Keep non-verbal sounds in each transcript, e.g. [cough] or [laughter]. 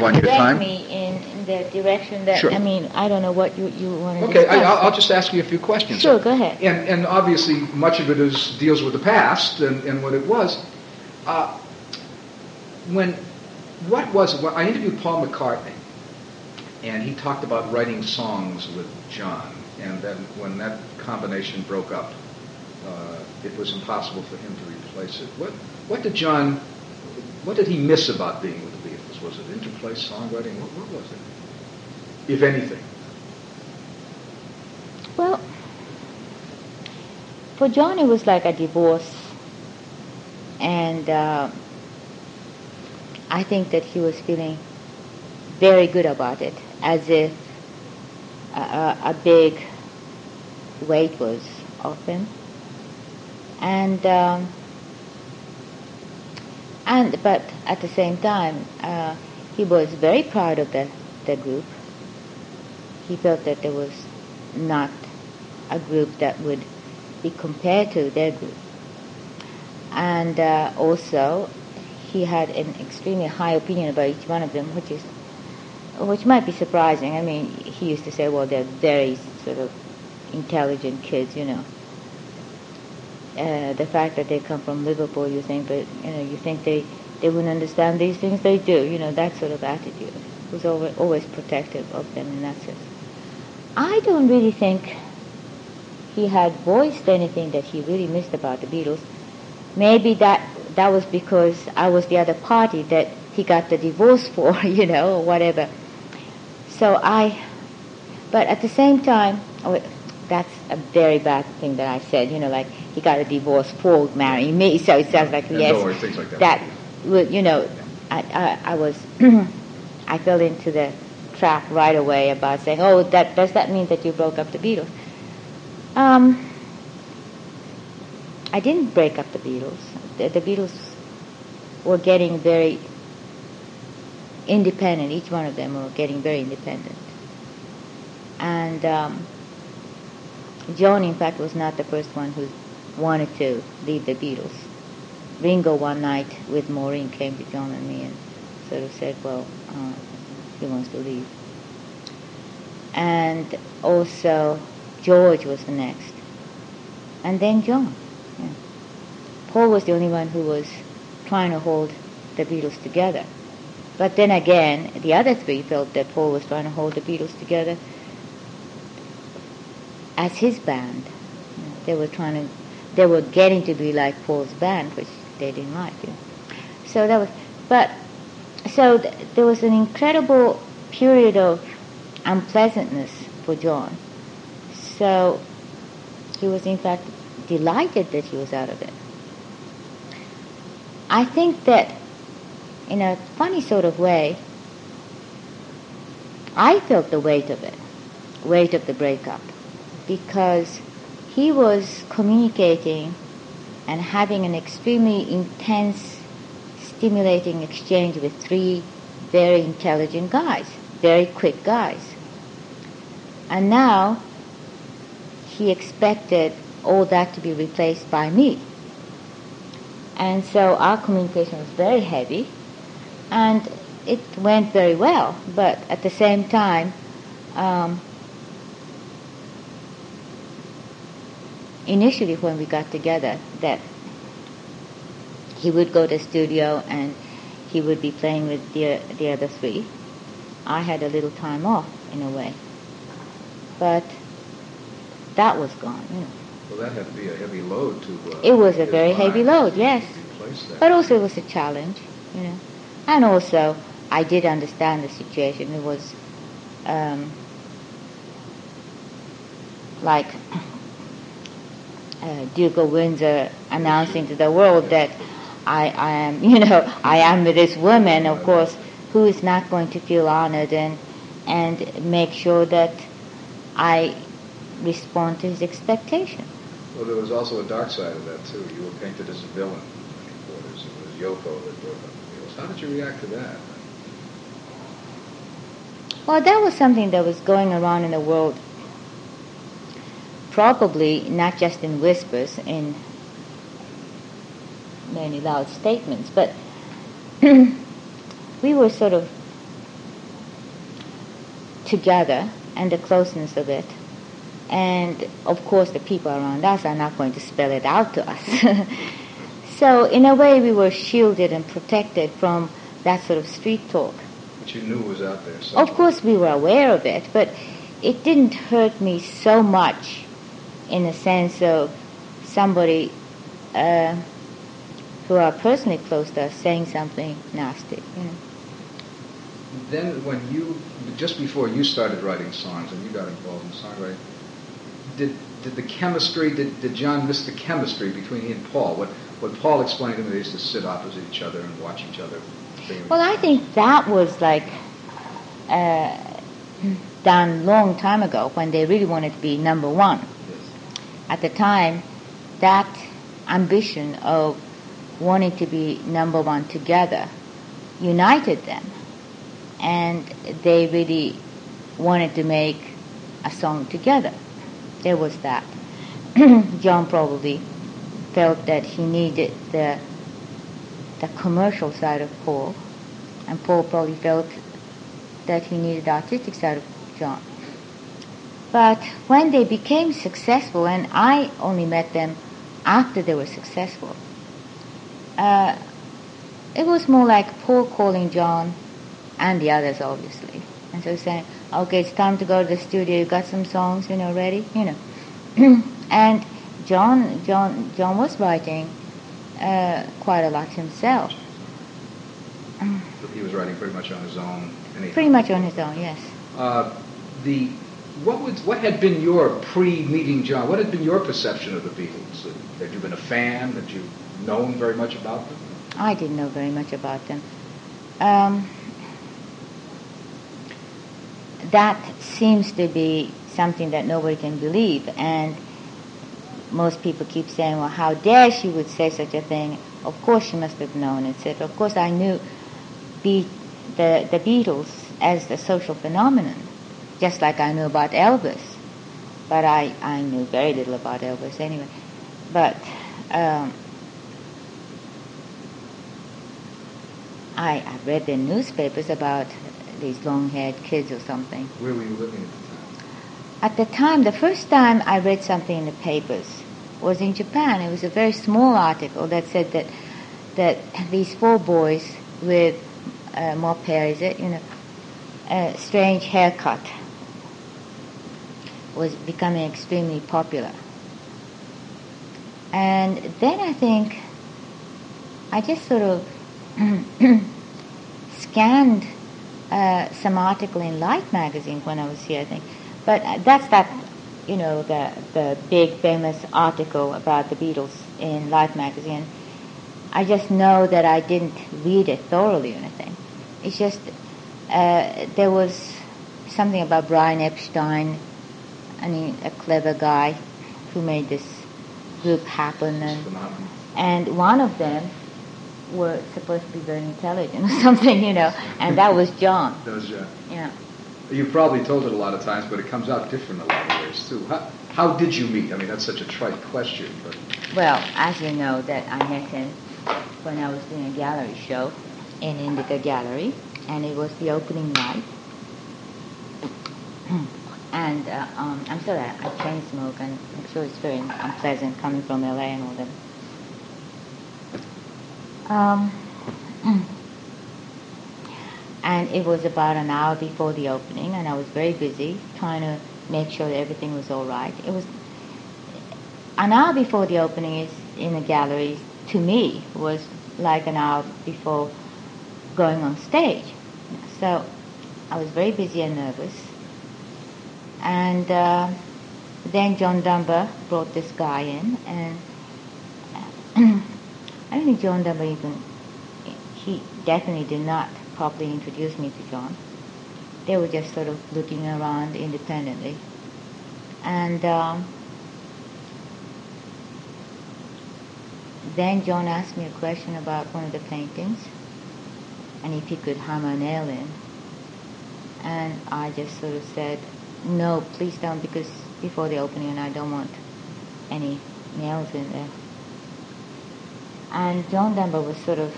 direct time. me in, in the direction that Sure. I mean I don't know what you you want to Okay, I, discuss. I'll, I'll just ask you a few questions. Sure, go ahead. And, and obviously, much of it is deals with the past and, and what it was. Uh, when what was it? Well, I interviewed Paul McCartney, and he talked about writing songs with John, and then when that combination broke up, uh, it was impossible for him to replace it. What what did John? What did he miss about being with the Was it interplay songwriting? What, what was it, if anything? Well, for John, it was like a divorce, and uh, I think that he was feeling very good about it, as if a, a, a big weight was off him, and um, and but at the same time, uh, he was very proud of the the group. He felt that there was not a group that would be compared to their group. And uh, also, he had an extremely high opinion about each one of them, which is, which might be surprising. I mean, he used to say, "Well, they're very sort of intelligent kids," you know. Uh, the fact that they come from Liverpool, you think, but you know, you think they they wouldn't understand these things. They do, you know, that sort of attitude. Was always, always protective of them in that sense. I don't really think he had voiced anything that he really missed about the Beatles. Maybe that that was because I was the other party that he got the divorce [laughs] for, you know, or whatever. So I, but at the same time, oh, that's a very bad thing that I said, you know, like he got a divorce for marrying me. So it sounds like yes, things like that. that would, you know, I, I, I was, [clears throat] I fell into the trap right away about saying, oh, that does that mean that you broke up the Beatles? Um, I didn't break up the Beatles. The, the Beatles were getting very independent. Each one of them were getting very independent. And um, John, in fact, was not the first one who wanted to leave the Beatles. Ringo one night with Maureen came to John and me and sort of said, well, uh, he wants to leave. And also George was the next. And then John. Yeah. Paul was the only one who was trying to hold the Beatles together. But then again, the other three felt that Paul was trying to hold the Beatles together as his band. They were trying to, they were getting to be like Paul's band, which they didn't like. You know. So that was, but so th- there was an incredible period of unpleasantness for John. So he was in fact delighted that he was out of it. I think that in a funny sort of way, I felt the weight of it, weight of the breakup, because he was communicating and having an extremely intense, stimulating exchange with three very intelligent guys, very quick guys. And now he expected all that to be replaced by me. And so our communication was very heavy, and it went very well. But at the same time, um, initially when we got together, that he would go to studio and he would be playing with the the other three. I had a little time off in a way, but that was gone. You know. Well, that had to be a heavy load to. Uh, It was a very heavy load, yes. to replace that. But also it was a challenge, you know. And also I did understand the situation. It was um, like uh, Duke of Windsor announcing to the world that I, I am, [laughs] you know, I am with this woman, of course, who is not going to feel honored and and make sure that I respond to his expectation. Well, there was also a dark side of that too. You were painted as a villain in many quarters. It was Yoko that broke up the Beatles. How did you react to that? Well, that was something that was going around in the world, probably not just in whispers, in many loud statements, but [clears throat] we were sort of together and the closeness of it. And of course, the people around us are not going to spell it out to us. [laughs] so, in a way, we were shielded and protected from that sort of street talk. But you knew it was out there. Somewhere. Of course, we were aware of it, but it didn't hurt me so much in the sense of somebody uh, who are personally close to us saying something nasty. You know. Then, when you just before you started writing songs and you got involved in songwriting, did did the chemistry did, did John miss the chemistry between he and Paul? What what Paul explained to me, they used to sit opposite each other and watch each other. Well, I think that was like. Uh, done long time ago when they really wanted to be number one. At the time, that ambition of wanting to be number one together united them. And they really wanted to make a song together. There was that. [clears throat] John probably felt that he needed the the commercial side of Paul, and Paul probably felt that he needed the artistic side of John. But when they became successful, and I only met them after they were successful, uh, it was more like Paul calling John and the others, obviously. And so saying, okay, it's time to go to the studio. You got some songs, you know, ready? You know. [clears throat] and John, John, John was writing uh, quite a lot himself. he was writing pretty much on his own. Pretty much on his own, yes. Uh, the what was what had been your pre-meeting John? What had been your perception of the Beatles? Had you been a fan? Had you known very much about them? I didn't know very much about them. Um, that seems to be something that nobody can believe, and most people keep saying, "Well, how dare she would say such a thing?" Of course, she must have known, etc. Of course, I knew the the, the Beatles as a social phenomenon just like I knew about Elvis. But I, I knew very little about Elvis anyway. But um, I, I read the newspapers about these long-haired kids or something. Where were you living at the time? At the time, the first time I read something in the papers was in Japan. It was a very small article that said that that these four boys with uh, mop hair, is it, you know, a strange haircut was becoming extremely popular. And then I think I just sort of [clears throat] scanned uh, some article in Life magazine when I was here, I think. But uh, that's that, you know, the, the big famous article about the Beatles in Life magazine. I just know that I didn't read it thoroughly or anything. It's just, uh, there was something about Brian Epstein I mean, a clever guy who made this group happen, and and one of them were supposed to be very intelligent [laughs] or something, you know, and that was John. [laughs] That was John. Yeah. You've probably told it a lot of times, but it comes out different a lot of ways too. How, how did you meet? I mean, that's such a trite question, but. Well, as you know, that I met him when I was doing a gallery show in Indica Gallery, and it was the opening night. And uh, um, I'm sorry, I, I chain smoke, and I'm sure it's very unpleasant coming from LA and all that. Um, [clears throat] and it was about an hour before the opening, and I was very busy trying to make sure that everything was all right. It was an hour before the opening is in the gallery to me was like an hour before going on stage. So I was very busy and nervous and uh, then John Dunbar brought this guy in, and [clears throat] I don't think John Dunbar even, he definitely did not properly introduce me to John. They were just sort of looking around independently. And um, then John asked me a question about one of the paintings, and if he could hammer a nail in. And I just sort of said, no, please don't, because before the opening, and I don't want any nails in there. And John Dunbar was sort of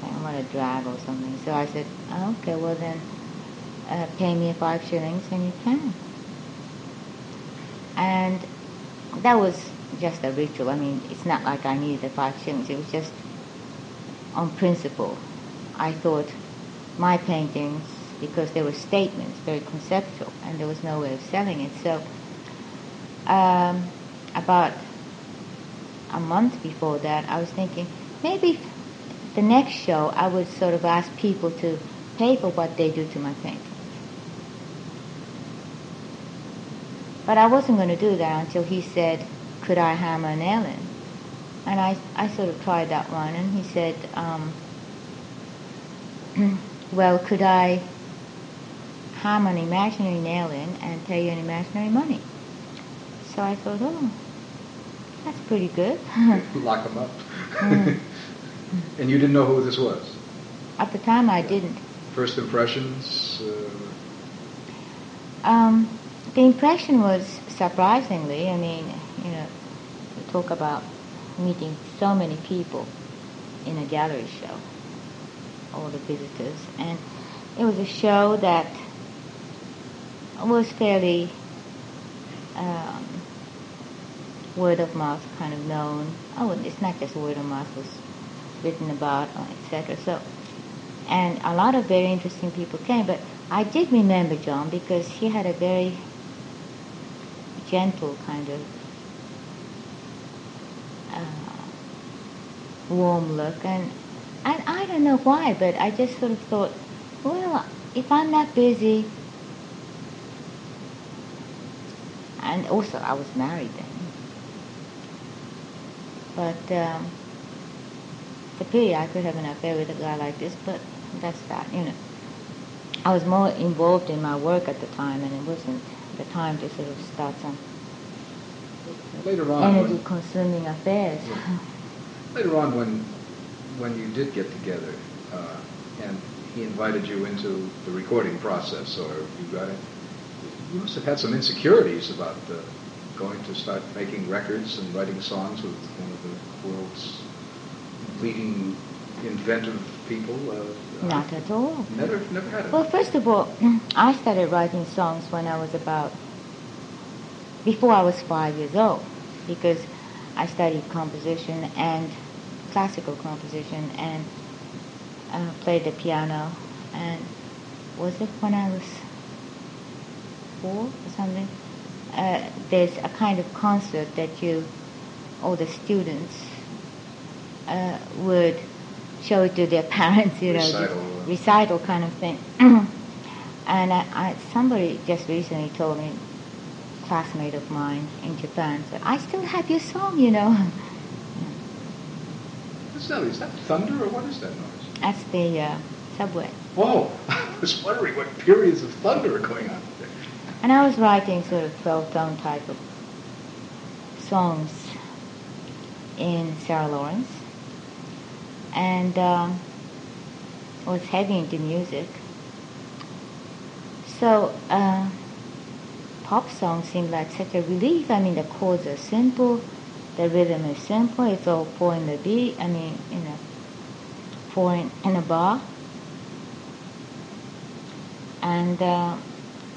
saying, I want to drag or something. So I said, oh, okay, well then, uh, pay me five shillings and you can. And that was just a ritual. I mean, it's not like I needed the five shillings. It was just on principle. I thought my paintings, because there were statements, very conceptual, and there was no way of selling it. So um, about a month before that, I was thinking maybe the next show I would sort of ask people to pay for what they do to my paintings. But I wasn't going to do that until he said, could I hammer a nail in? And I, I sort of tried that one, and he said, um, [clears throat] well, could I hammer an imaginary nail in and pay you an imaginary money? So I thought, oh, that's pretty good. [laughs] Lock them up. Mm. [laughs] and you didn't know who this was? At the time, I didn't. First impressions? Uh... Um, the impression was surprisingly, I mean, you know, you talk about meeting so many people in a gallery show, all the visitors, and it was a show that was fairly um, word of mouth kind of known. Oh, it's not just word of mouth; it was written about, etc. So, and a lot of very interesting people came. But I did remember John because he had a very gentle kind of uh, warm look, and and I don't know why, but I just sort of thought, well, if I'm not busy, and also I was married then, but um, it's a pity I could have an affair with a guy like this, but that's that, you know. I was more involved in my work at the time, and it wasn't the time to sort of start some later on energy consuming affairs. Yeah. [laughs] Later on, when when you did get together, uh, and he invited you into the recording process, or you got it, you must have had some insecurities about uh, going to start making records and writing songs with one of the world's leading inventive people. Uh, Not at all. Never, never had it. Well, first of all, [clears throat] I started writing songs when I was about before I was five years old, because I studied composition and classical composition and uh, played the piano. And was it when I was four or something? Uh, there's a kind of concert that you, all the students, uh, would show it to their [laughs] parents, you know, recital, recital kind of thing. [clears throat] and I, I, somebody just recently told me, classmate of mine in Japan, said, "I still have your song, you know." [laughs] What's that? Is that thunder or what is that noise? That's the uh, subway. Whoa! [laughs] I was wondering what periods of thunder are going on. And I was writing sort of 12 tone type of songs in Sarah Lawrence. And um, was heavy into music. So uh, pop songs seemed like such a relief. I mean, the chords are simple, the rhythm is simple, it's all four in the beat, I mean, you know, four in, in a bar. And uh,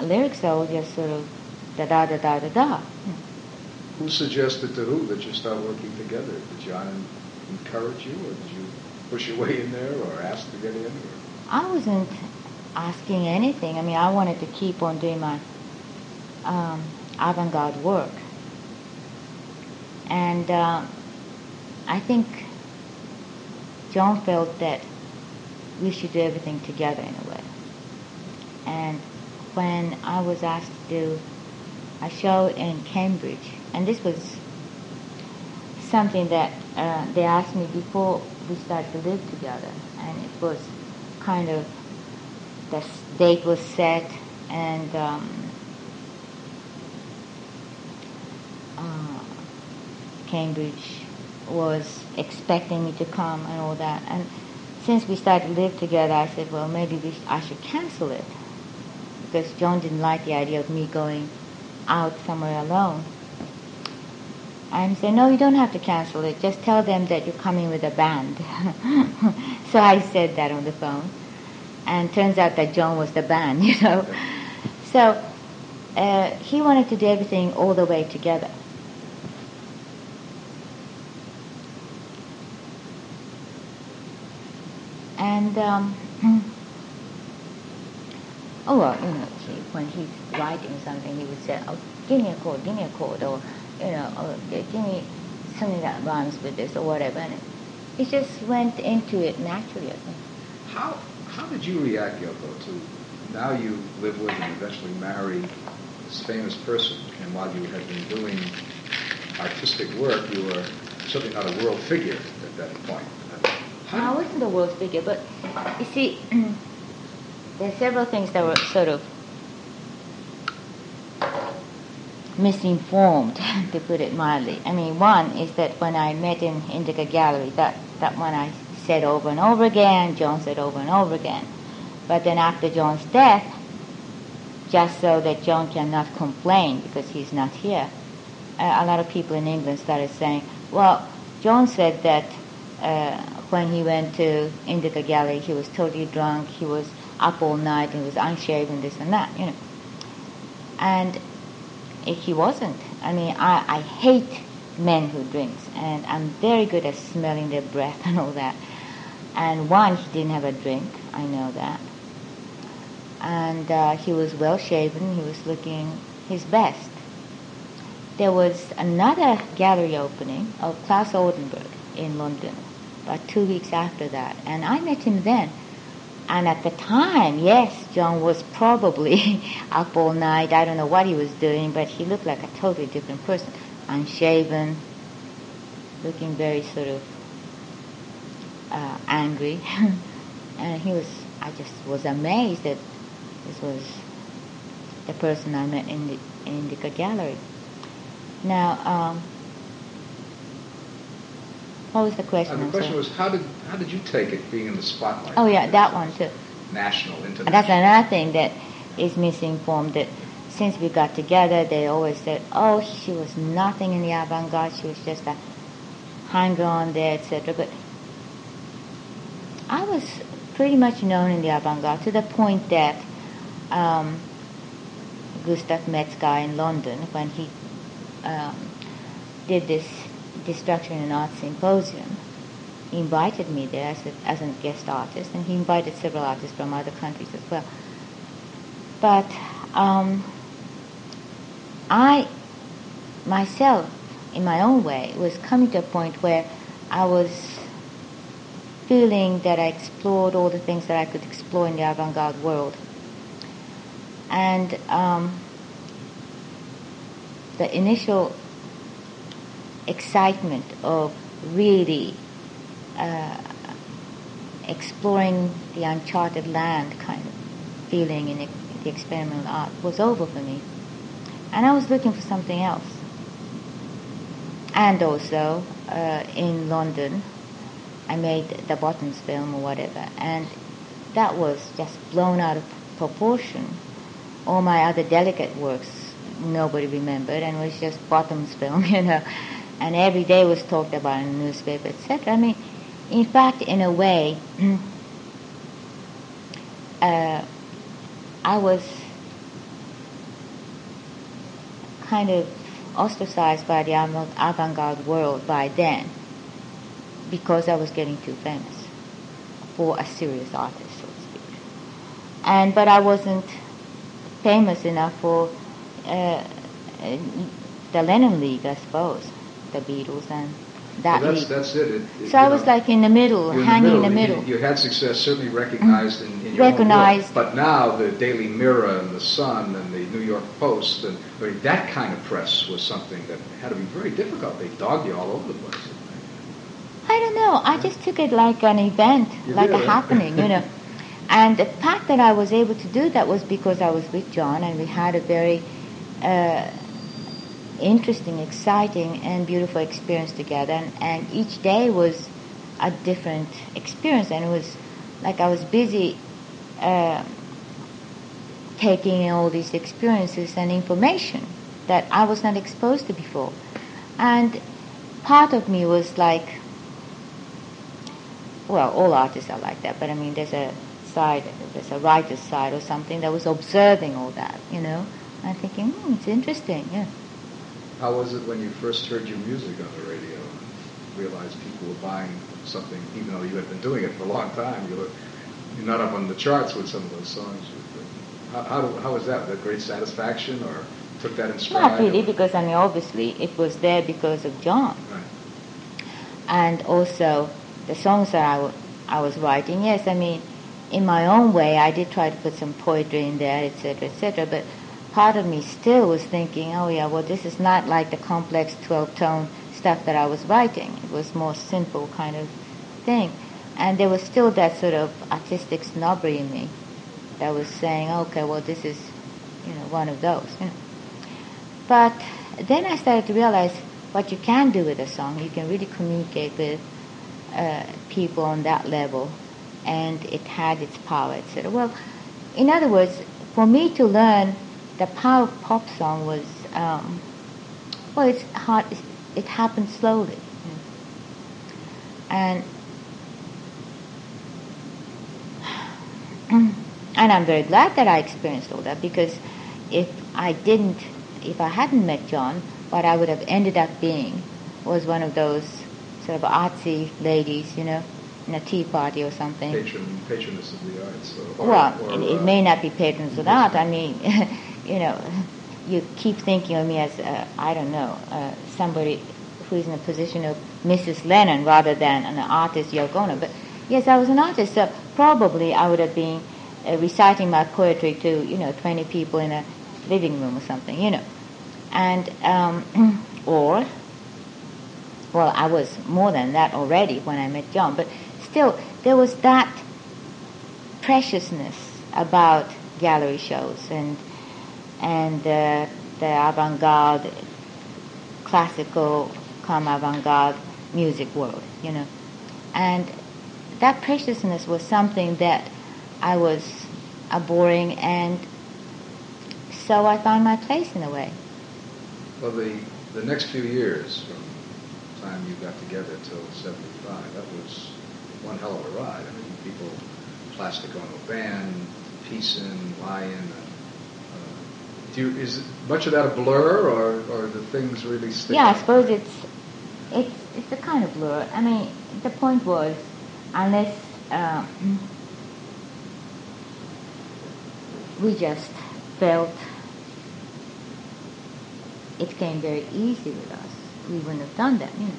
lyrics are all just sort of da da da da da da. Who suggested to who that you start working together? Did John encourage you, or did you push your way in there, or ask to get in? Or? I wasn't asking anything. I mean, I wanted to keep on doing my um, avant-garde work, and uh, I think John felt that we should do everything together in a way. And when I was asked to do a show in Cambridge, and this was something that uh, they asked me before we started to live together, and it was kind of the date was set, and um, uh, Cambridge was expecting me to come and all that, and since we started to live together, I said, well, maybe we, I should cancel it because John didn't like the idea of me going out somewhere alone. He said, no, you don't have to cancel it. Just tell them that you're coming with a band. [laughs] so I said that on the phone. And turns out that John was the band, [laughs] you know. So uh, he wanted to do everything all the way together. And um, [clears throat] oh well, you know, he, when he's writing something, he would say, "Oh, give me a chord, give me a chord," or you know, oh, give me something that rhymes with this or whatever. And it just went into it naturally. I think. How how did you react, Yoko, to now you live with and eventually marry this famous person, and while you had been doing artistic work, you were certainly not a world figure at that point. How I wasn't a world figure, but you see, [clears throat] there are several things that were sort of misinformed, [laughs] to put it mildly. I mean, one is that when I met in Indica Gallery, that, that one I said over and over again, John said over and over again. But then after John's death, just so that John cannot complain because he's not here, uh, a lot of people in England started saying, well, John said that uh, when he went to Indica Gallery, he was totally drunk, he was up all night, and was unshaven, this and that, you know. And he wasn't. I mean, I, I hate men who drinks, and I'm very good at smelling their breath [laughs] and all that. And one, he didn't have a drink, I know that. And uh, he was well shaven, he was looking his best. There was another gallery opening of Claes Oldenburg in London, about two weeks after that, and I met him then. And at the time, yes, John was probably [laughs] up all night. I don't know what he was doing, but he looked like a totally different person. Unshaven, looking very sort of uh, angry. [laughs] and he was, I just was amazed that this was the person I met in the in Indica Gallery. Now, um, what was the question? Uh, the question was how did how did you take it being in the spotlight? Oh yeah, that one too. National, international. And that's another thing that is misinformed. That since we got together, they always said, "Oh, she was nothing in the avant-garde. She was just a hanger on there, etc." But I was pretty much known in the avant-garde to the point that um, Gustav Metzger in London, when he um, did this Destruction and Art Symposium. He invited me there as a, as a guest artist, and he invited several artists from other countries as well. But um, I myself, in my own way, was coming to a point where I was feeling that I explored all the things that I could explore in the avant-garde world. And um, the initial excitement of really uh, exploring the uncharted land kind of feeling in the experimental art was over for me. And I was looking for something else. And also, uh, in London, I made the Bottoms film or whatever, and that was just blown out of proportion. All my other delicate works, nobody remembered, and it was just Bottoms film, [laughs] you know and every day was talked about in the newspaper, etc. I mean, in fact, in a way, [clears throat] uh, I was kind of ostracized by the avant-garde world by then because I was getting too famous for a serious artist, so to speak. And but I wasn't famous enough for uh, the Lennon League, I suppose the Beatles and that well, that's, that's it. it, it so I was know, like in the middle, hanging in the middle. You, you, had success, certainly recognized in, in your recognized. Own work. But now the Daily Mirror and the Sun and the New York Post and I mean, that kind of press was something that had to be very difficult. They dogged you all over the place. I don't know. I just took it like an event, you like did, a happening, you know. [laughs] And the fact that I was able to do that was because I was with John and we had a very uh, interesting, exciting, and beautiful experience together. And, and each day was a different experience, and it was like I was busy uh, taking in all these experiences and information that I was not exposed to before. And part of me was like, well, all artists are like that, but I mean, there's a side, there's a writer's side or something that was observing all that, you know, and thinking, hmm, it's interesting, yeah. How was it when you first heard your music on the radio and realized people were buying something, even though you had been doing it for a long time? You were you're not up on the charts with some of those songs. How, how, how was that? Was that great satisfaction or took that in stride? Not really, because I mean, obviously, it was there because of John. Right. And also, the songs that I, w- I was writing, yes, I mean, in my own way, I did try to put some poetry in there, etc., etc., but part of me still was thinking, oh yeah, well, this is not like the complex 12-tone stuff that I was writing. It was more simple kind of thing. And there was still that sort of artistic snobbery in me that was saying, okay, well, this is, you know, one of those. You know. But then I started to realize what you can do with a song. You can really communicate with uh, people on that level, and it had its power, etc. Well, in other words, for me to learn the power of pop song was, um, well, it's hard. It happened slowly, and [sighs] and I'm very glad that I experienced all that because if I didn't, if I hadn't met John, what I would have ended up being was one of those sort of artsy ladies, you know, in a tea party or something. Patron, patroness of the arts. Or, well, or, it, it uh, may not be patroness of art. I mean, [laughs] you know, you keep thinking of me as, uh, I don't know, uh, somebody who is in a position of Mrs. Lennon rather than an artist Yoko Ono. But yes, I was an artist, so probably I would have been uh, reciting my poetry to, you know, 20 people in a living room or something, you know. And, um, [clears throat] or, well, I was more than that already when I met John, but still, there was that preciousness about gallery shows and, and uh, the avant-garde, classical, come avant-garde music world, you know. And that preciousness was something that I was boring, and so I found my place in a way. Well, the, the next few years, from the time you got together till 75, that was one hell of a ride. I mean, people, Plastic Ono Band, Peace in, Lion. Do you, is much of that a blur, or, or the things really stick Yeah, I suppose it's it's it's a kind of blur. I mean, the point was, unless uh, we just felt it came very easy with us, we wouldn't have done that. You know.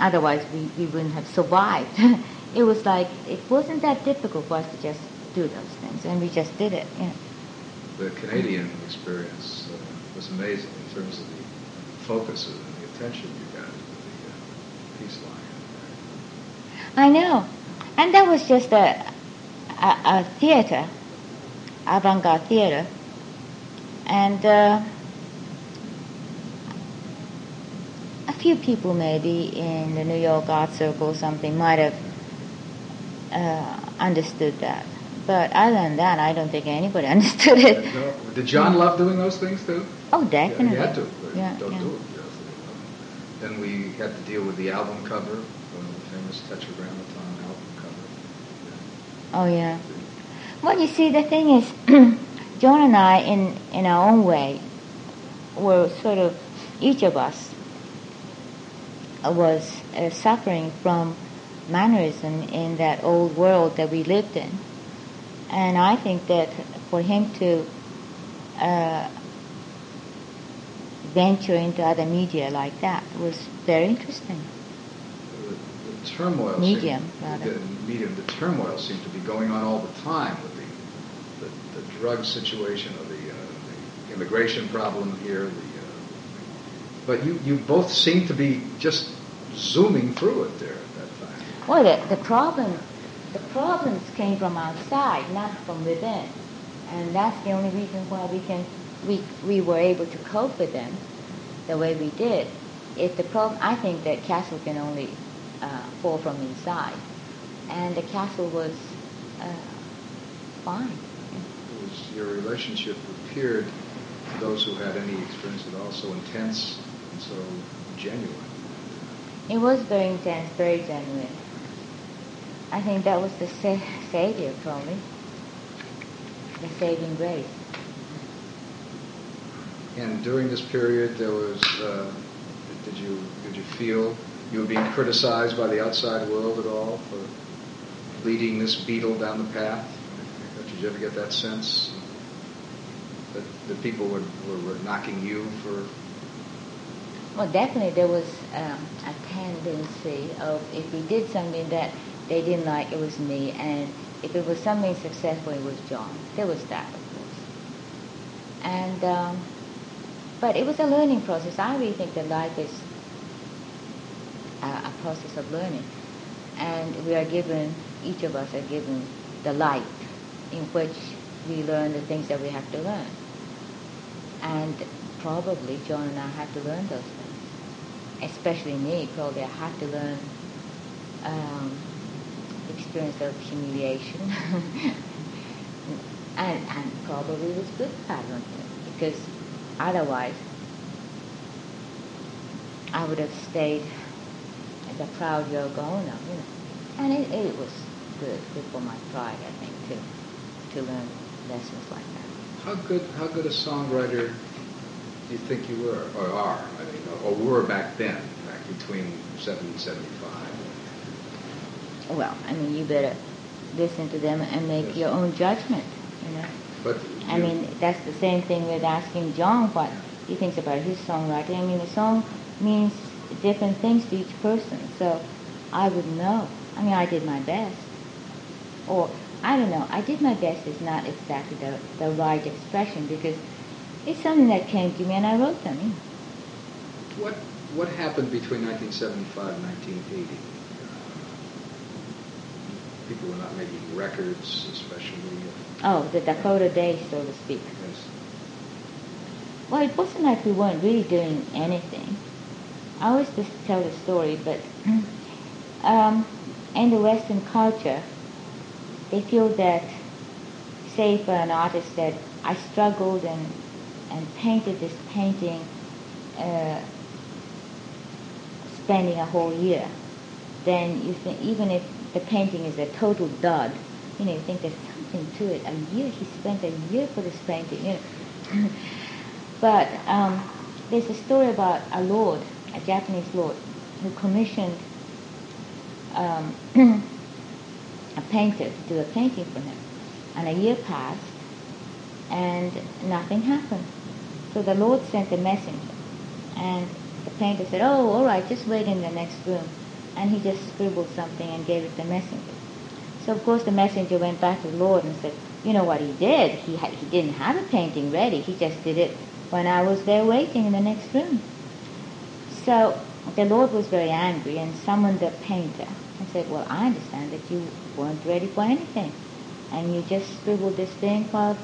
Otherwise, we, we wouldn't have survived. [laughs] it was like it wasn't that difficult for us to just do those things, and we just did it. You know. The Canadian experience uh, was amazing in terms of the focus and the attention you got with the uh, Peace line. I know, and that was just a a, a theater, avant-garde theater, and uh, a few people maybe in the New York Art Circle or something might have uh, understood that. But other than that, I don't think anybody [laughs] understood it. Uh, Did John love doing those things too? Oh, Yeah, definitely. he had to. Yeah, Don't yeah. do it. Then we had to deal with the album cover, one of the famous Tetragrammaton album cover. Oh, yeah. Well, you see, the thing is, [clears throat] John and I, in, in our own way, were sort of, each of us was uh, suffering from mannerism in that old world that we lived in. And I think that for him to uh, venture into other media like that was very interesting. The, the turmoil. Medium, seemed, rather. The, medium. The turmoil seemed to be going on all the time with the the, the drug situation or the, uh, the immigration problem here. The, uh, but you, you both seem to be just zooming through it there at that time. Well, the, the problem, the problems came from outside, not from within, and that's the only reason why we can, we we were able to cope with them, the way we did. If the problem, I think that castle can only uh, fall from inside, and the castle was uh, fine. Was your relationship appeared to those who had any experience at all so intense and so genuine. It was very intense, very genuine. I think that was the sa- savior, me—the saving grace. And during this period, there was, uh, did you did you feel you were being criticized by the outside world at all for leading this Beatle down the path? Did you ever get that sense that the people were, were, were knocking you for? Well, definitely there was um, a tendency of if we did something that they didn't like, it was me, and if it was something successful, it was John. There was that, of course. And um, but it was a learning process. I really think that life is a, a process of learning, and we are given, each of us are given the light in which we learn the things that we have to learn. And probably John and I had to learn those things. Especially me, probably I had to learn um, experience of humiliation. [laughs] and, and probably was good I don't think, because otherwise I would have stayed at the proud Yoko Ono, you know. And it, it was good, good for my pride, I think, too to learn lessons like that. How good, how good a songwriter do you think you were, or are? I mean, or were back then, back between 70 and 75? Well, I mean, you better listen to them and make yes. your own judgment, you know. But I mean, that's the same thing with asking John what he thinks about his songwriting. I mean, a song means different things to each person, so I would know. I mean, I did my best. Or I don't know. I did my best is not exactly the, the right expression because it's something that came to me and I wrote them. What what happened between 1975 and 1980? People were not making records, especially. oh, the Dakota Day, so to speak. Yes. Well, it wasn't like we weren't really doing anything. I always just tell the story, but [clears throat] um, in the Western culture, they feel that, say, for an artist that I struggled and and painted this painting, uh, spending a whole year, then you think even if the painting is a total dud, you know, you think there's something to it. A year, he spent a year for this painting, you know. [laughs] but um, there's a story about a lord, a Japanese lord, who commissioned um, [clears throat] a painter to do a painting for him. And a year passed, and nothing happened. So the Lord sent a messenger, and the painter said, "Oh, all right, just wait in the next room." And he just scribbled something and gave it to the messenger. So of course the messenger went back to the Lord and said, "You know what he did? He he didn't have a painting ready. He just did it when I was there waiting in the next room." So the Lord was very angry and summoned the painter and said, well, I understand that you weren't ready for anything. And you just scribbled this thing while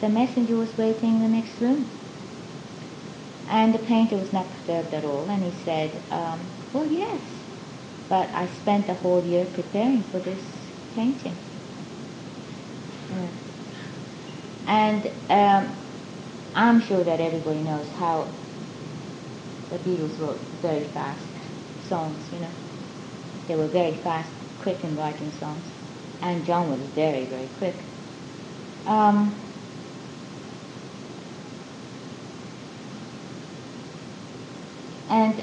the messenger was waiting in the next room. And the painter was not perturbed at all, and he said, um, well, yes, but I spent a whole year preparing for this painting. Yeah. And um, I'm sure that everybody knows how the Beatles wrote very fast songs, you know. They were very fast, quick in writing songs, and John was very, very quick. Um, and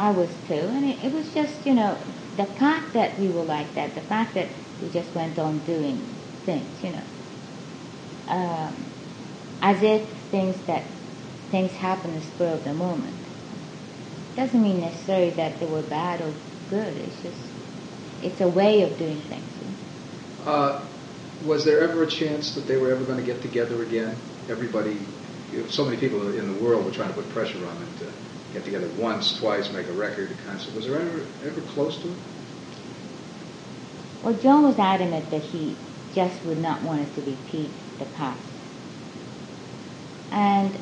I was too, and it, it, was just, you know, the fact that we were like that, the fact that we just went on doing things, you know, um, as if things that things happen in the spur of the moment doesn't mean necessarily that they were bad or good. It's just it's a way of doing things. Uh, was there ever a chance that they were ever going to get together again? Everybody, so many people in the world were trying to put pressure on them to get together once, twice, make a record, a concert. Was there ever ever close to it? Well, John was adamant that he just would not want it to repeat the past. And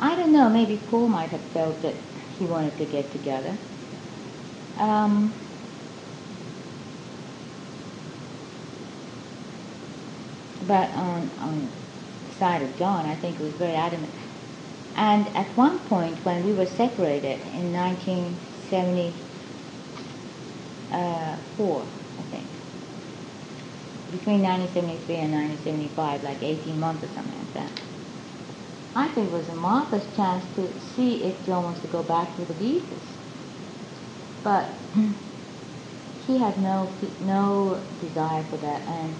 I don't know, maybe Paul might have felt that he wanted to get together. Um, but on, on the side of John, I think it was very adamant. And at one point, when we were separated in 1974, uh, I think, between 1973 and 1975, like 18 months or something like that. I think it was a marvelous chance to see if John wants to go back to the Beatles. But [clears throat] he had no no desire for that, and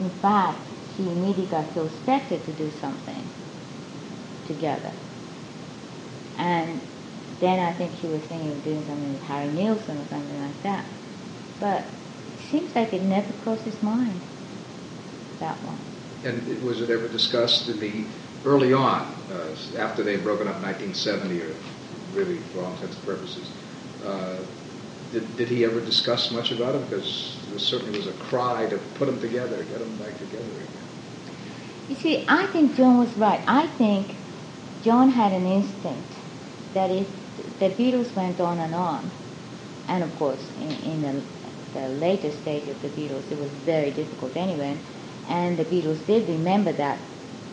in fact, he immediately got so expected to do something together. And then I think he was thinking of doing something with Harry Nilsson or something like that. But it seems like it never crossed his mind, that one. And it, was it ever discussed in the early on, uh, after they had broken up in 1970, or really for all intents and purposes, uh, did, did he ever discuss much about it? Because there certainly was a cry to put them together, get them back together again. You see, I think John was right. I think John had an instinct that if the Beatles went on and on, and of course, in, in the, the later stage of the Beatles, it was very difficult anyway, and the Beatles did remember that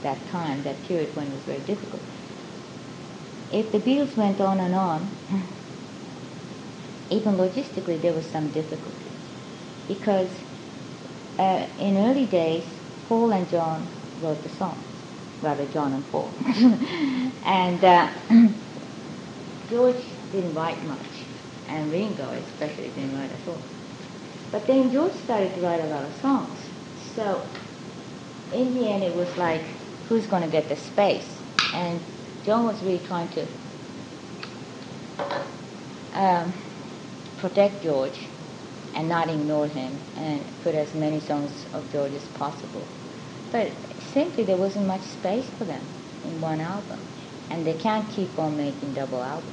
that time, that period when it was very difficult. If the Beatles went on and on, [laughs] even logistically there was some difficulty because uh, in early days, Paul and John wrote the songs, rather John and Paul, [laughs] and uh, [clears throat] George didn't write much, and Ringo especially didn't write at all. But then George started to write a lot of songs, so in the end it was like, who's going to get the space? And John was really trying to um, protect George and not ignore him and put as many songs of George as possible. But simply there wasn't much space for them in one album. And they can't keep on making double albums.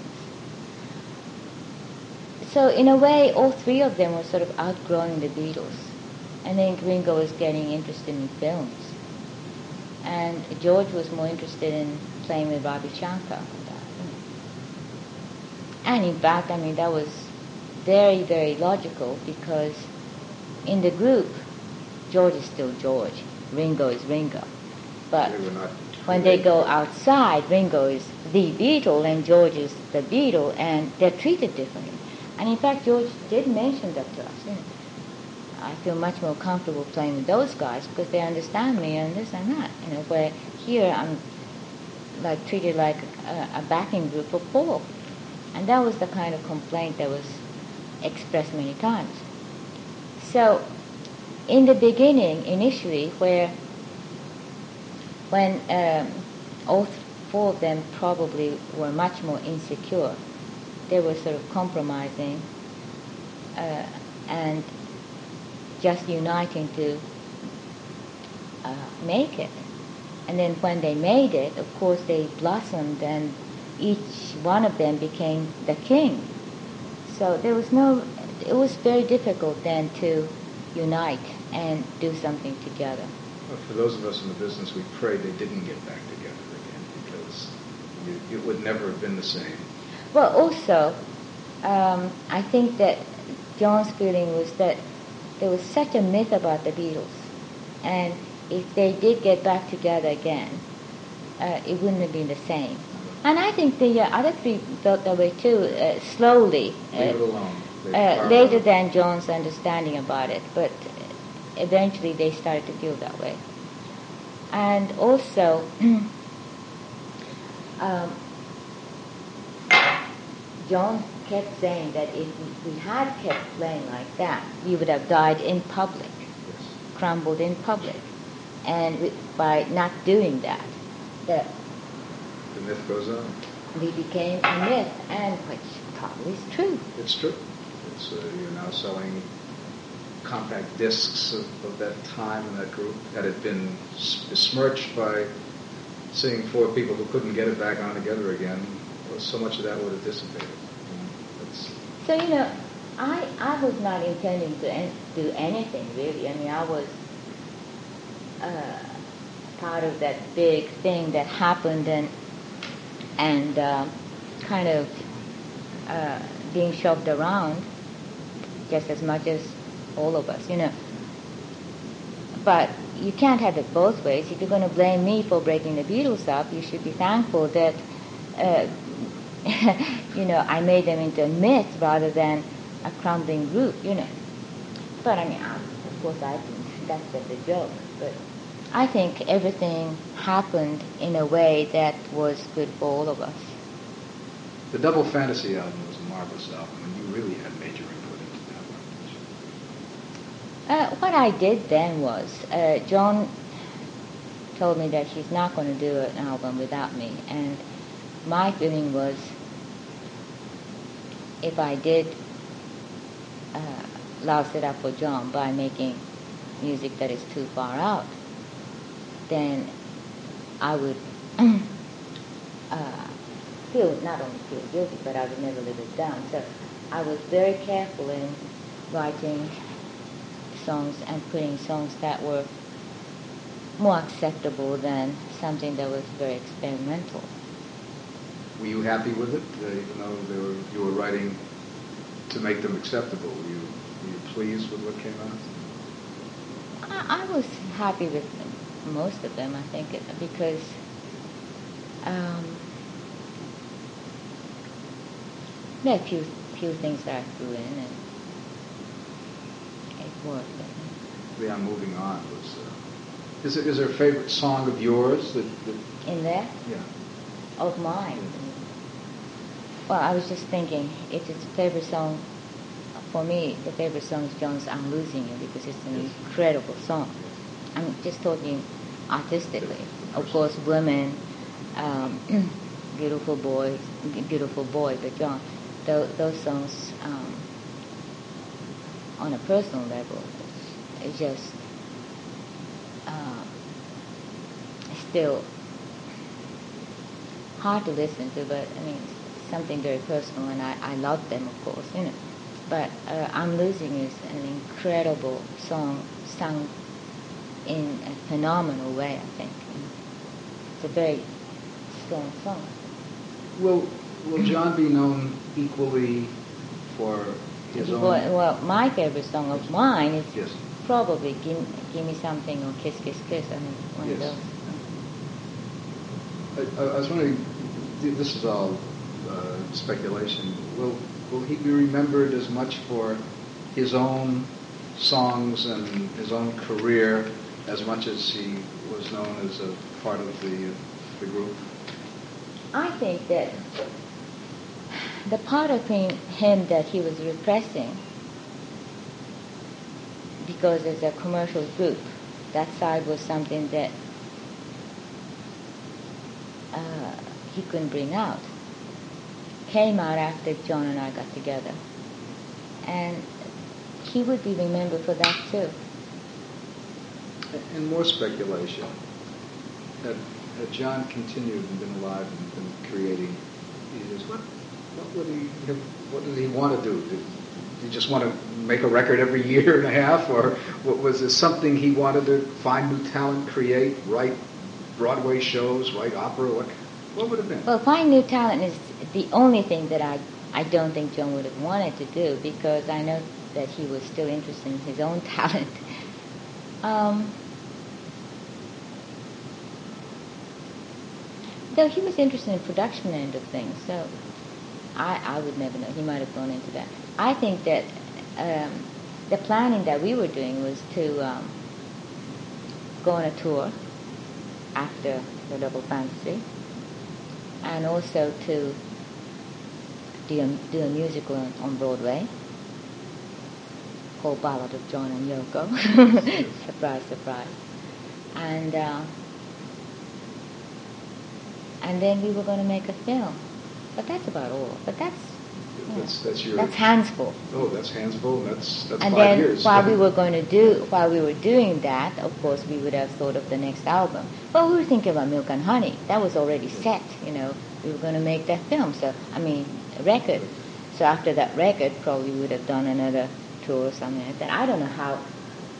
So in a way, all three of them were sort of outgrowing the Beatles. And then Ringo was getting interested in films. And George was more interested in playing with Ravi Shankar. And in fact, I mean, that was very, very logical because in the group, George is still George, Ringo is Ringo. But when they go outside, Ringo is the Beatle and George is the Beatle, and they're treated differently. And in fact, George did mention that to us. I feel much more comfortable playing with those guys because they understand me and this and that. You know, where here I'm like treated like a, a backing group for Paul. And that was the kind of complaint that was expressed many times. So, in the beginning, initially, where when um, all four of them probably were much more insecure, they were sort of compromising uh, and just uniting to uh, make it. And then when they made it, of course, they blossomed, and each one of them became the king so there was no, it was very difficult then to unite and do something together. Well, for those of us in the business, we pray they didn't get back together again because it would never have been the same. Well, also, um, I think that John's feeling was that there was such a myth about the Beatles, and if they did get back together again, uh, it wouldn't have been the same. And I think the uh, other three felt that way too, uh, slowly. Uh, later than John's understanding about it, but eventually they started to feel that way. And also, [clears throat] um, John kept saying that if we had kept playing like that, we would have died in public, yes. crumbled in public. And we, by not doing that, the the myth goes on. We became a myth, and which probably is true. It's true. It's, uh, you're now selling compact discs of, of, that time and that group that had been besmirched by seeing four people who couldn't get it back on together again. So much of that would have dissipated. so you know, I I was not intending to en- do anything really. I mean, I was. Uh, part of that big thing that happened and and uh, kind of uh, being shoved around just as much as all of us, you know. But you can't have it both ways. If you're going to blame me for breaking the Beatles up, you should be thankful that, uh, [laughs] you know, I made them into a myth rather than a crumbling group, you know. But I mean, of course, I think that's just a joke. But I think everything happened in a way that was good for all of us. The Double Fantasy album was a marvelous album, and you really had major input into that one. Uh, what I did then was, uh, John told me that he's not going to do an album without me, and my feeling was, if I did uh, louse it up for John by making music that is too far out, then I would [clears throat] uh, feel not only feel guilty, but I would never live it down. So I was very careful in writing songs and putting songs that were more acceptable than something that was very experimental. Were you happy with it, uh, even though were, you were writing to make them acceptable? Were you, were you pleased with what came out? I, I was happy with them, most of them, I think, because um, there are a few, few things that I threw in and worked. Yeah, moving on was. Uh, is, there, is there a favorite song of yours that, that in there? Yeah. Of mine. Well, I was just thinking, if it's a favorite song, for me, the favorite song is John's I'm Losing You because it's an incredible song. I'm just talking artistically. Of course, women, um, [clears throat] beautiful boys, beautiful boy, but John, those, those songs um, on a personal level, it's just uh, still hard to listen to, but I mean, it's something very personal, and I, I love them, of course, you know. But uh, I'm Losing is an incredible song sung in a phenomenal way, I think. It's a very strong song. Will, will John be known equally for Well, well, my favorite song of mine is yes. probably give, give Me Something or Kiss, Kiss, Kiss. I mean, one yes. of those. I, I, was wondering, this is all uh, speculation. Will, will he be remembered as much for his own songs and his own career as much as he was known as a part of the, the group? I think that the part of him that he was repressing, because as a commercial group, that side was something that uh, he couldn't bring out, came out after John and I got together. And he would be remembered for that too and more speculation. Had, had John continued and been alive and been creating what, what would he what did he want to do? Did, he just want to make a record every year and a half, or was there something he wanted to find new talent, create, write Broadway shows, write opera? What, what would have been? Well, find new talent is the only thing that I I don't think John would have wanted to do because I know that he was still interested in his own [laughs] talent. Um, though he was interested in production end of things, so I, I would never know. He might have gone into that. I think that um, the planning that we were doing was to um, go on a tour after the Double Fantasy, and also to do a, do a musical on, on Broadway called Ballad of John and Yoko. [laughs] surprise, surprise. And uh, and then we were going to make a film. But that's about all. But that's that's, that's your that's hands full. Oh, that's hands full. That's that's and five then years. while we [laughs] were going to do while we were doing that, of course, we would have thought of the next album. But we were thinking about Milk and Honey. That was already set. You know, we were going to make that film. So I mean, a record. So after that record, probably we would have done another tour or something like that. I don't know how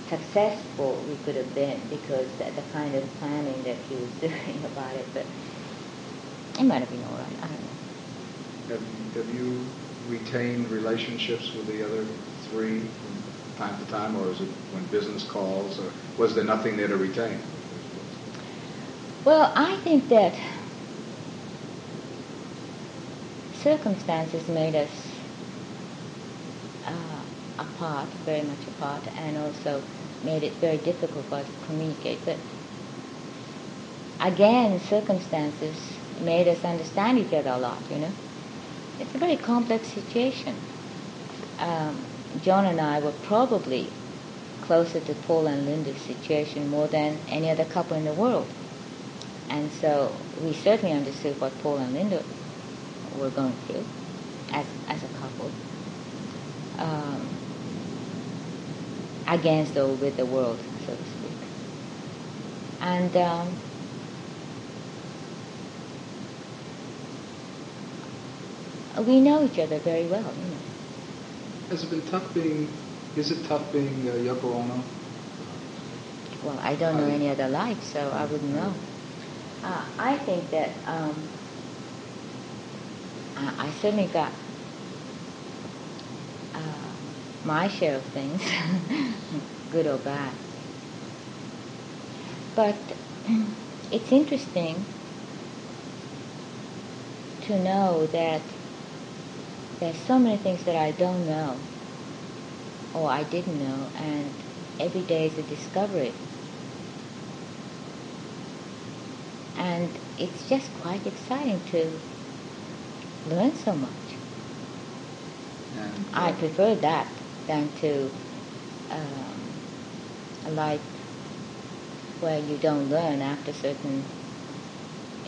successful we could have been because the, the kind of planning that he was [laughs] doing about it, but it might have been all right. Have, have you retained relationships with the other three from time to time, or is it when business calls, or was there nothing there to retain? Well, I think that circumstances made us uh, apart, very much apart, and also made it very difficult for us to communicate. But again, circumstances made us understand each other a lot, you know. It's a very complex situation. Um, John and I were probably closer to Paul and Linda's situation more than any other couple in the world. And so we certainly understood what Paul and Linda were going through as, as a couple. Um, against or with the world, so to speak. And um, we know each other very well, you know. Has it been tough being, is it tough being uh, Yoko Ono? Well, I don't know any other life, so I wouldn't know. Uh, I think that um, I, I certainly got uh, my share of things, [laughs] good or bad. But it's interesting to know that there's so many things that I don't know or I didn't know, and every day is a discovery. And it's just quite exciting to learn so much. And, I prefer that than to um, a life where you don't learn after a certain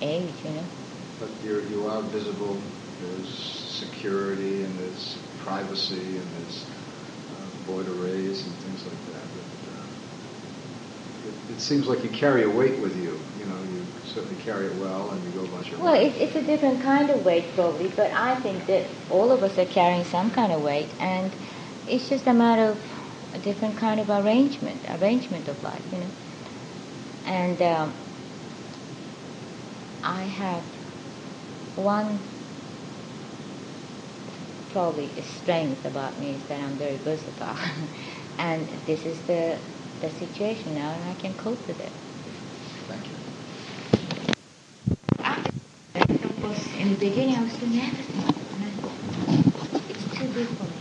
age, you know. But you're, you are visible. There's security and there's privacy and there's uh, void arrays and things like that. But, uh, it, it seems like you carry a weight with you. You know, you certainly carry it well and you go about your Well, life. it, it's a different kind of weight, probably, but I think that all of us are carrying some kind of weight, and it's just a matter of a different kind of arrangement, arrangement of life, you know. And um, I have one probably a strength about me is that I'm very versatile, [laughs] and this is the the situation now, and I can cope with it. Thank you. Of course, in the beginning, I was doing everything. and It's too big for me.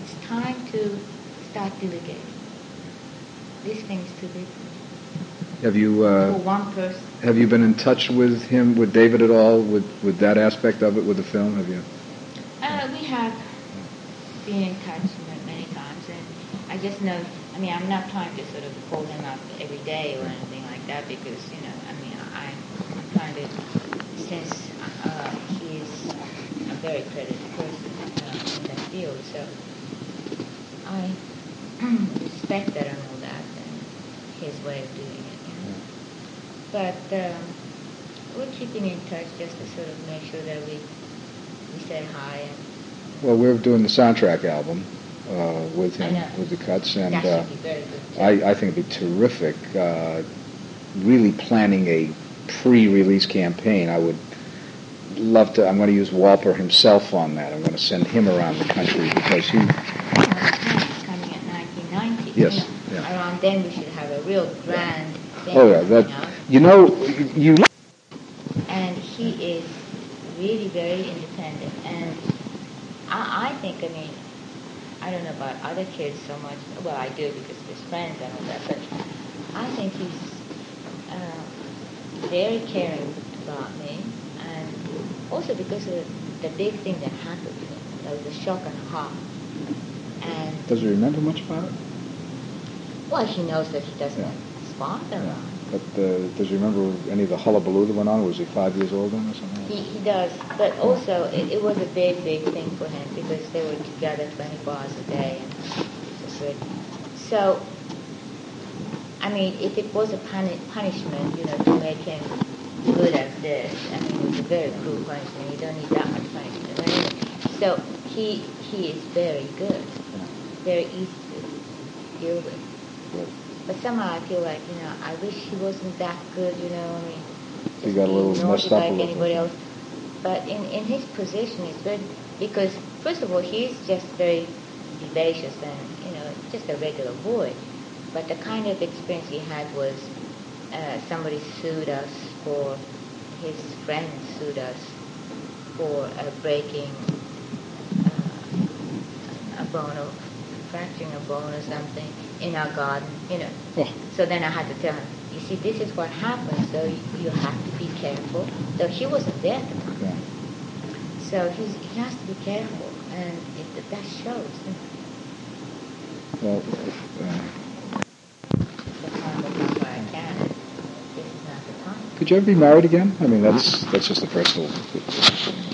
It's time to start delegating. This thing is too big for me. Have you uh, one person. have you been in touch with him, with David at all, with, with that aspect of it, with the film? Have you? Been in touch ma- many times, and I just know. I mean, I'm not trying to sort of call him up every day or anything like that because you know, I mean, I, I'm trying to since uh, he is a very credited person uh, in that field, so I [clears throat] respect that and all that and his way of doing it. You know? But um, we're keeping in touch just to sort of make sure that we we say hi and Well, we're doing the soundtrack album uh, with him, with the cuts, and uh, be very good. I, I think it'd be terrific. Uh, really planning a pre-release campaign. I would love to. I'm going to use Wolper himself on that. I'm going to send him around the country because he. Coming at 1990. Yes, yeah. Around then we should have a real grand thing. Oh yeah, you that. know. You know, you. And he is really very independent. And I, I think, I mean, I don't know about other kids so much. Well, I do because of his friends and all that. But I think he's uh, very caring about me. And also because of the big thing that happened to him. There was a shock and a half. And Does he remember much about it? Well, he knows that he doesn't Yeah. have his father around. But uh, does he remember any of the hullabaloo that went on? Was he five years old then or something? He, he does, but also it, it was a big, big thing for him because they were together 24 hours a day and it was good. So, I mean, if it was a puni- punishment, you know, to make him good at this, I mean, it was a very cruel punishment. You don't need that much punishment. Anyway, so he he is very good, very easy to deal with. Good. But somehow I feel like, you know, I wish he wasn't that good, you know, I mean, He just got a little messed up like little. anybody else. But in, in his position, it's good because, first of all, he's just very vivacious and, you know, just a regular boy. But the kind of experience he had was uh, somebody sued us for, his friend sued us for uh, breaking uh, a bone of scratching a bone or something in our garden, you know. Oh. So then I had to tell him, you see, this is what happens, so you have to be careful. So he wasn't there at the time. Yeah. So he's, he has to be careful, and it, that shows. Well, uh, The time will come where I can. This is not the time. could you ever be married again? I mean, that's that's just a personal. I mean,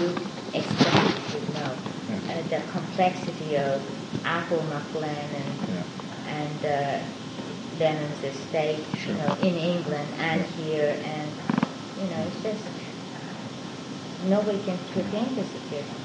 you expect to know Yeah. uh, the complexity of Apple Maclen and Yeah. and uh, Lennon's estate, Sure. you know, in England and here, and you know, it's just nobody can prevent the situation.